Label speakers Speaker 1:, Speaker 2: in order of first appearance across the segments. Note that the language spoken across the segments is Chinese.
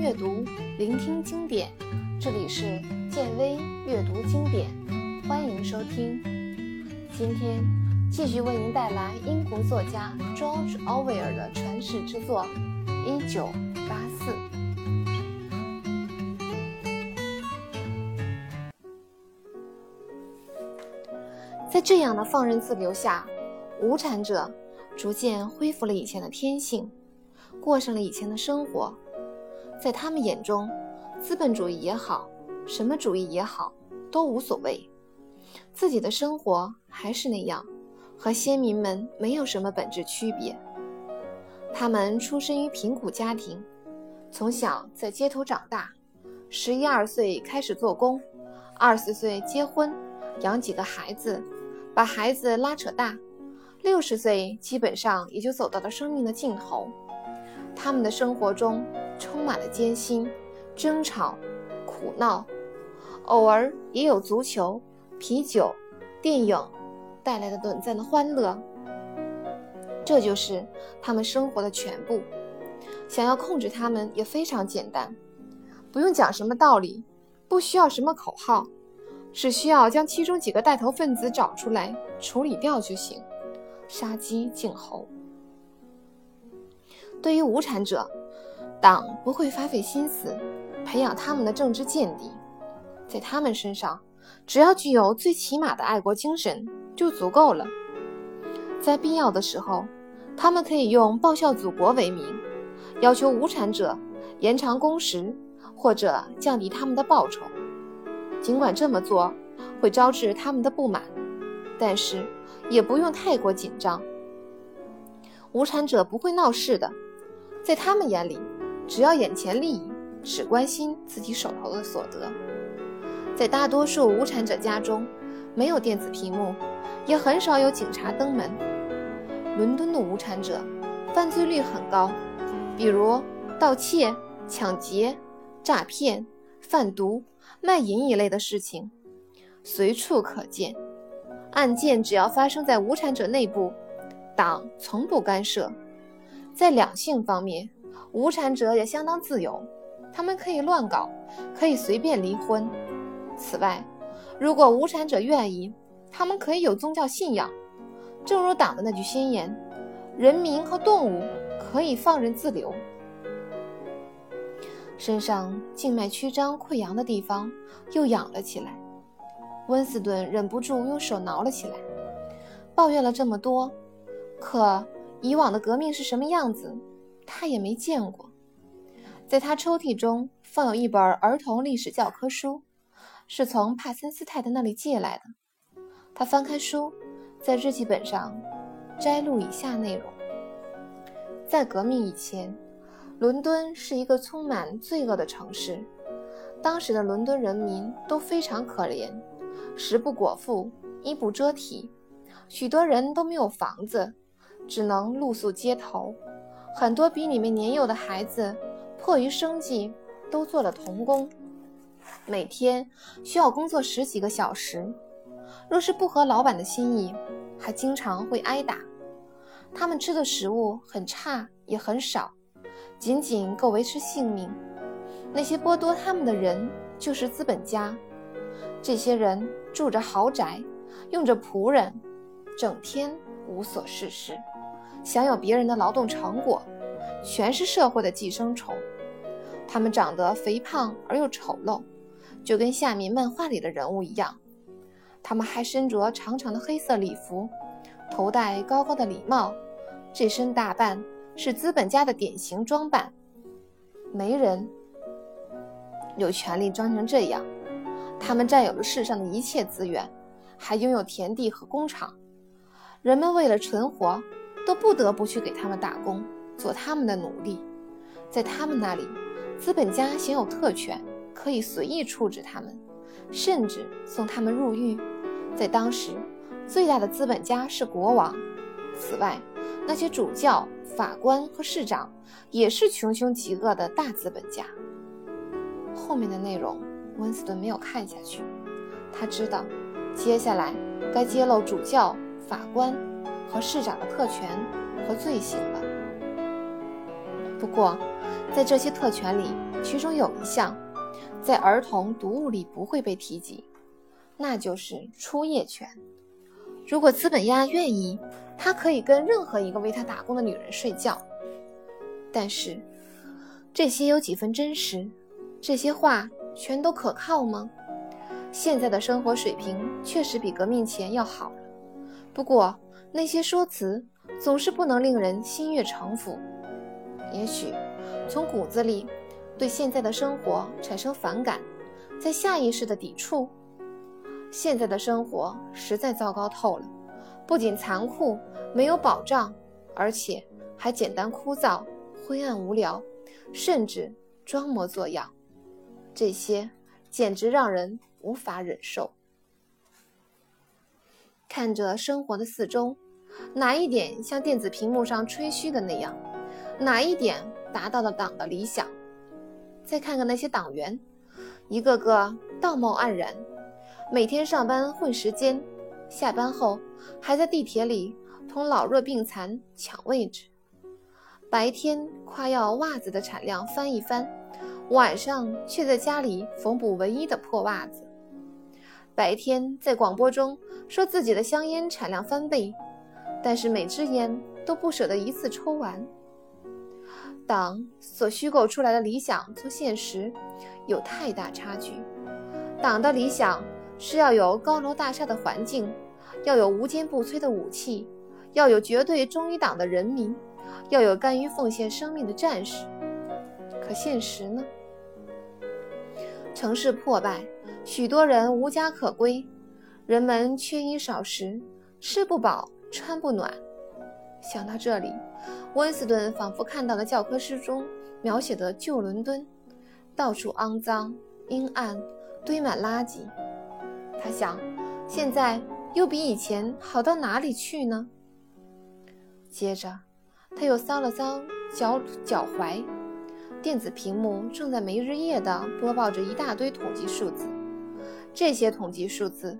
Speaker 1: 阅读，聆听经典。这里是建威阅读经典，欢迎收听。今天继续为您带来英国作家 George Orwell 的传世之作《一九八四》。在这样的放任自流下，无产者逐渐恢复了以前的天性，过上了以前的生活。在他们眼中，资本主义也好，什么主义也好，都无所谓。自己的生活还是那样，和先民们没有什么本质区别。他们出身于贫苦家庭，从小在街头长大，十一二岁开始做工，二十岁结婚，养几个孩子，把孩子拉扯大，六十岁基本上也就走到了生命的尽头。他们的生活中。充满了艰辛、争吵、苦闹，偶尔也有足球、啤酒、电影带来的短暂的欢乐。这就是他们生活的全部。想要控制他们也非常简单，不用讲什么道理，不需要什么口号，只需要将其中几个带头分子找出来处理掉就行，杀鸡儆猴。对于无产者。党不会花费心思培养他们的政治见地，在他们身上，只要具有最起码的爱国精神就足够了。在必要的时候，他们可以用报效祖国为名，要求无产者延长工时或者降低他们的报酬。尽管这么做会招致他们的不满，但是也不用太过紧张。无产者不会闹事的，在他们眼里。只要眼前利益，只关心自己手头的所得。在大多数无产者家中，没有电子屏幕，也很少有警察登门。伦敦的无产者犯罪率很高，比如盗窃、抢劫、诈骗、贩毒、卖淫一类的事情随处可见。案件只要发生在无产者内部，党从不干涉。在两性方面，无产者也相当自由，他们可以乱搞，可以随便离婚。此外，如果无产者愿意，他们可以有宗教信仰。正如党的那句宣言：“人民和动物可以放任自流。”身上静脉曲张溃疡的地方又痒了起来。温斯顿忍不住用手挠了起来，抱怨了这么多，可以往的革命是什么样子？他也没见过，在他抽屉中放有一本儿童历史教科书，是从帕森斯太太那里借来的。他翻开书，在日记本上摘录以下内容：在革命以前，伦敦是一个充满罪恶的城市。当时的伦敦人民都非常可怜，食不果腹，衣不遮体，许多人都没有房子，只能露宿街头。很多比你们年幼的孩子，迫于生计，都做了童工，每天需要工作十几个小时。若是不合老板的心意，还经常会挨打。他们吃的食物很差，也很少，仅仅够维持性命。那些剥夺他们的人，就是资本家。这些人住着豪宅，用着仆人，整天无所事事。享有别人的劳动成果，全是社会的寄生虫。他们长得肥胖而又丑陋，就跟下面漫画里的人物一样。他们还身着长长的黑色礼服，头戴高高的礼帽，这身打扮是资本家的典型装扮。没人有权利装成这样。他们占有了世上的一切资源，还拥有田地和工厂。人们为了存活。都不得不去给他们打工，做他们的奴隶。在他们那里，资本家享有特权，可以随意处置他们，甚至送他们入狱。在当时，最大的资本家是国王。此外，那些主教、法官和市长也是穷凶极恶的大资本家。后面的内容，温斯顿没有看下去。他知道，接下来该揭露主教、法官。和市长的特权和罪行了。不过，在这些特权里，其中有一项，在儿童读物里不会被提及，那就是出夜权。如果资本家愿意，他可以跟任何一个为他打工的女人睡觉。但是，这些有几分真实？这些话全都可靠吗？现在的生活水平确实比革命前要好了，不过那些说辞总是不能令人心悦诚服。也许。从骨子里对现在的生活产生反感，在下意识的抵触。现在的生活实在糟糕透了，不仅残酷、没有保障，而且还简单枯燥、灰暗无聊，甚至装模作样。这些简直让人无法忍受。看着生活的四周，哪一点像电子屏幕上吹嘘的那样？哪一点？达到了党的理想。再看看那些党员，一个个道貌岸然，每天上班混时间，下班后还在地铁里同老弱病残抢位置。白天夸耀袜子的产量翻一番，晚上却在家里缝补唯一的破袜子。白天在广播中说自己的香烟产量翻倍，但是每支烟都不舍得一次抽完。党所虚构出来的理想和现实有太大差距。党的理想是要有高楼大厦的环境，要有无坚不摧的武器，要有绝对忠于党的人民，要有甘于奉献生命的战士。可现实呢？城市破败，许多人无家可归，人们缺衣少食，吃不饱，穿不暖。想到这里。温斯顿仿佛看到了教科书中描写的旧伦敦，到处肮脏、阴暗，堆满垃圾。他想，现在又比以前好到哪里去呢？接着，他又搔了搔脚脚踝，电子屏幕正在没日夜地播报着一大堆统计数字。这些统计数字，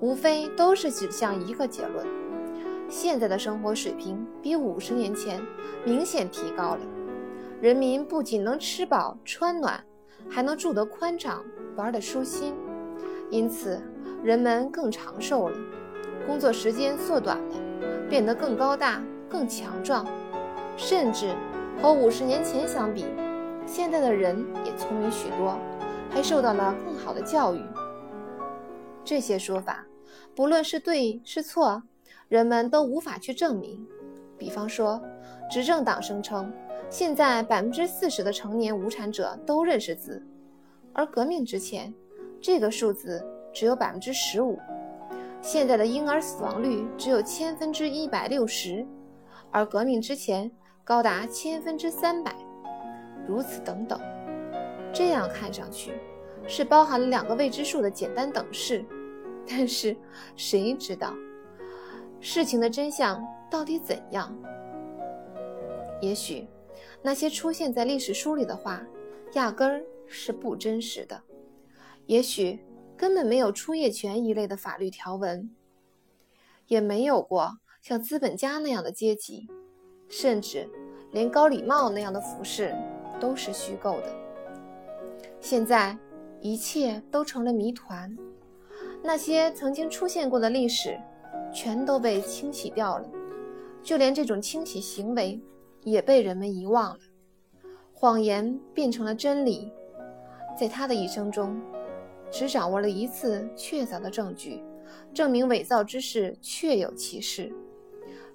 Speaker 1: 无非都是指向一个结论。现在的生活水平比五十年前明显提高了，人民不仅能吃饱穿暖，还能住得宽敞，玩得舒心，因此人们更长寿了，工作时间缩短了，变得更高大、更强壮，甚至和五十年前相比，现在的人也聪明许多，还受到了更好的教育。这些说法，不论是对是错。人们都无法去证明。比方说，执政党声称现在百分之四十的成年无产者都认识字，而革命之前，这个数字只有百分之十五。现在的婴儿死亡率只有千分之一百六十，而革命之前高达千分之三百。如此等等，这样看上去是包含了两个未知数的简单等式，但是谁知道？事情的真相到底怎样？也许那些出现在历史书里的话，压根儿是不真实的。也许根本没有出业权一类的法律条文，也没有过像资本家那样的阶级，甚至连高礼帽那样的服饰都是虚构的。现在一切都成了谜团，那些曾经出现过的历史。全都被清洗掉了，就连这种清洗行为也被人们遗忘了。谎言变成了真理，在他的一生中，只掌握了一次确凿的证据，证明伪造之事确有其事。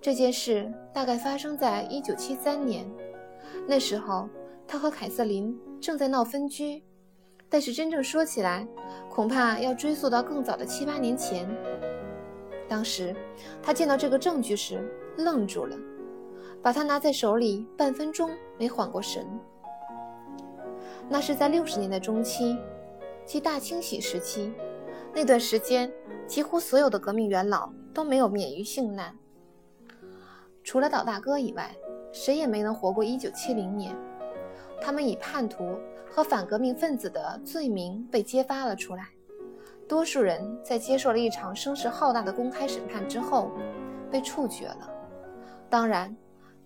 Speaker 1: 这件事大概发生在1973年，那时候他和凯瑟琳正在闹分居，但是真正说起来，恐怕要追溯到更早的七八年前。当时，他见到这个证据时愣住了，把它拿在手里，半分钟没缓过神。那是在六十年代中期，即大清洗时期，那段时间，几乎所有的革命元老都没有免于幸难。除了岛大哥以外，谁也没能活过一九七零年。他们以叛徒和反革命分子的罪名被揭发了出来。多数人在接受了一场声势浩大的公开审判之后，被处决了。当然，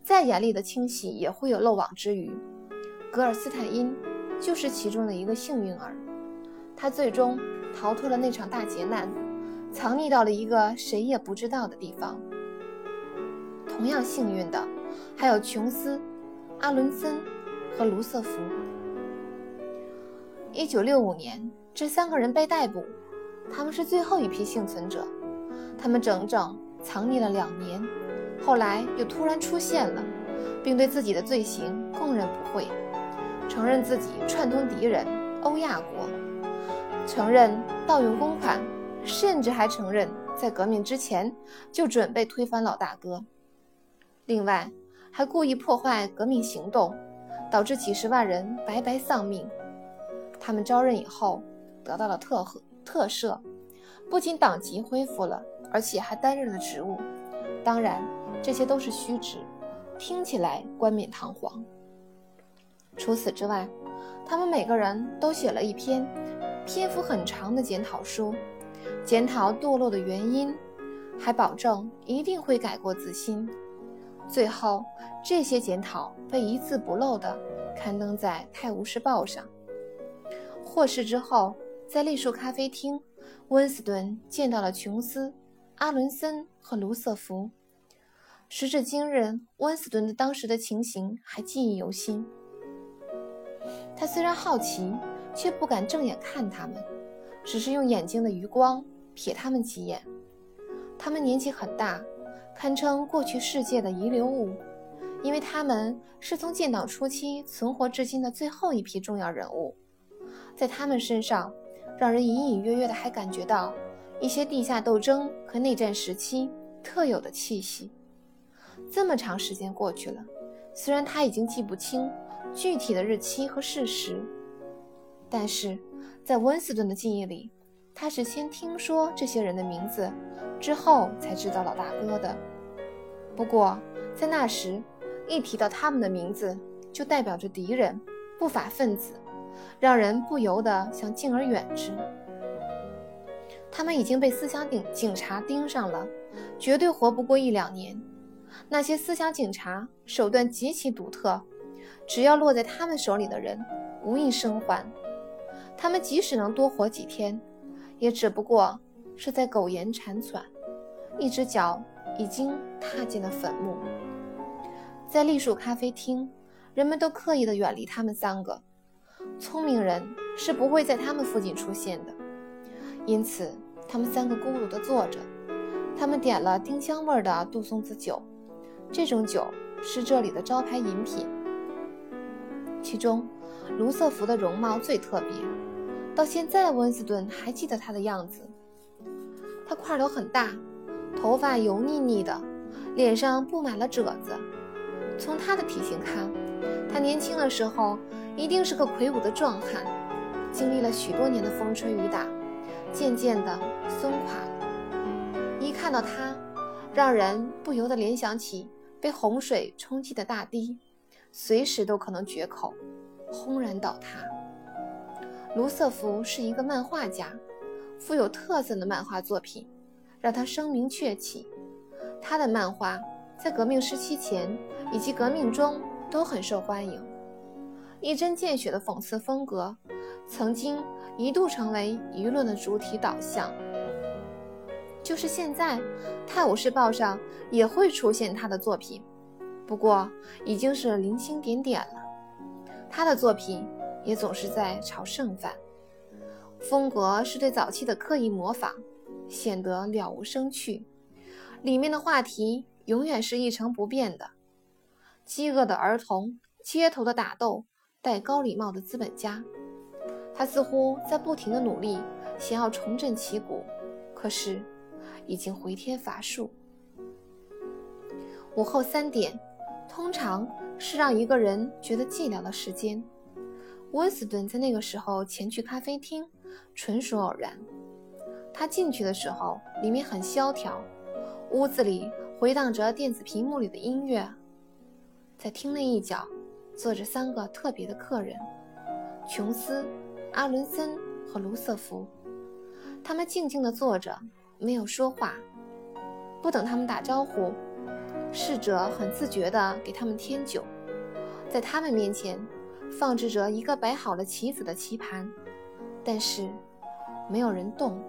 Speaker 1: 再严厉的清洗也会有漏网之鱼。格尔斯坦因就是其中的一个幸运儿，他最终逃脱了那场大劫难，藏匿到了一个谁也不知道的地方。同样幸运的还有琼斯、阿伦森和卢瑟福。一九六五年，这三个人被逮捕，他们是最后一批幸存者。他们整整藏匿了两年，后来又突然出现了，并对自己的罪行供认不讳，承认自己串通敌人欧亚国，承认盗用公款，甚至还承认在革命之前就准备推翻老大哥。另外，还故意破坏革命行动，导致几十万人白白丧命。他们招认以后得到了特赦特赦，不仅党籍恢复了，而且还担任了职务。当然，这些都是虚职，听起来冠冕堂皇。除此之外，他们每个人都写了一篇篇幅很长的检讨书，检讨堕落的原因，还保证一定会改过自新。最后，这些检讨被一字不漏地刊登在《泰晤士报》上。获释之后，在栗树咖啡厅，温斯顿见到了琼斯、阿伦森和卢瑟福。时至今日，温斯顿的当时的情形还记忆犹新。他虽然好奇，却不敢正眼看他们，只是用眼睛的余光瞥他们几眼。他们年纪很大，堪称过去世界的遗留物，因为他们是从建党初期存活至今的最后一批重要人物。在他们身上，让人隐隐约约的还感觉到一些地下斗争和内战时期特有的气息。这么长时间过去了，虽然他已经记不清具体的日期和事实，但是在温斯顿的记忆里，他是先听说这些人的名字，之后才知道老大哥的。不过在那时，一提到他们的名字，就代表着敌人、不法分子。让人不由得想敬而远之。他们已经被思想警警察盯上了，绝对活不过一两年。那些思想警察手段极其独特，只要落在他们手里的人，无一生还。他们即使能多活几天，也只不过是在苟延残喘，一只脚已经踏进了坟墓。在栗树咖啡厅，人们都刻意的远离他们三个。聪明人是不会在他们附近出现的，因此他们三个孤独地坐着。他们点了丁香味的杜松子酒，这种酒是这里的招牌饮品。其中，卢瑟福的容貌最特别，到现在温斯顿还记得他的样子。他块头很大，头发油腻腻的，脸上布满了褶子。从他的体型看，他年轻的时候。一定是个魁梧的壮汉，经历了许多年的风吹雨打，渐渐的松垮了。一看到他，让人不由得联想起被洪水冲击的大堤，随时都可能决口，轰然倒塌。卢瑟福是一个漫画家，富有特色的漫画作品让他声名鹊起。他的漫画在革命时期前以及革命中都很受欢迎。一针见血的讽刺风格，曾经一度成为舆论的主体导向。就是现在，《泰晤士报》上也会出现他的作品，不过已经是零星点点了。他的作品也总是在炒剩饭，风格是对早期的刻意模仿，显得了无生趣。里面的话题永远是一成不变的：饥饿的儿童，街头的打斗。戴高礼帽的资本家，他似乎在不停的努力，想要重振旗鼓，可是已经回天乏术。午后三点，通常是让一个人觉得寂寥的时间。温斯顿在那个时候前去咖啡厅，纯属偶然。他进去的时候，里面很萧条，屋子里回荡着电子屏幕里的音乐，在厅内一角。坐着三个特别的客人：琼斯、阿伦森和卢瑟福。他们静静地坐着，没有说话。不等他们打招呼，侍者很自觉地给他们添酒。在他们面前，放置着一个摆好了棋子的棋盘，但是没有人动。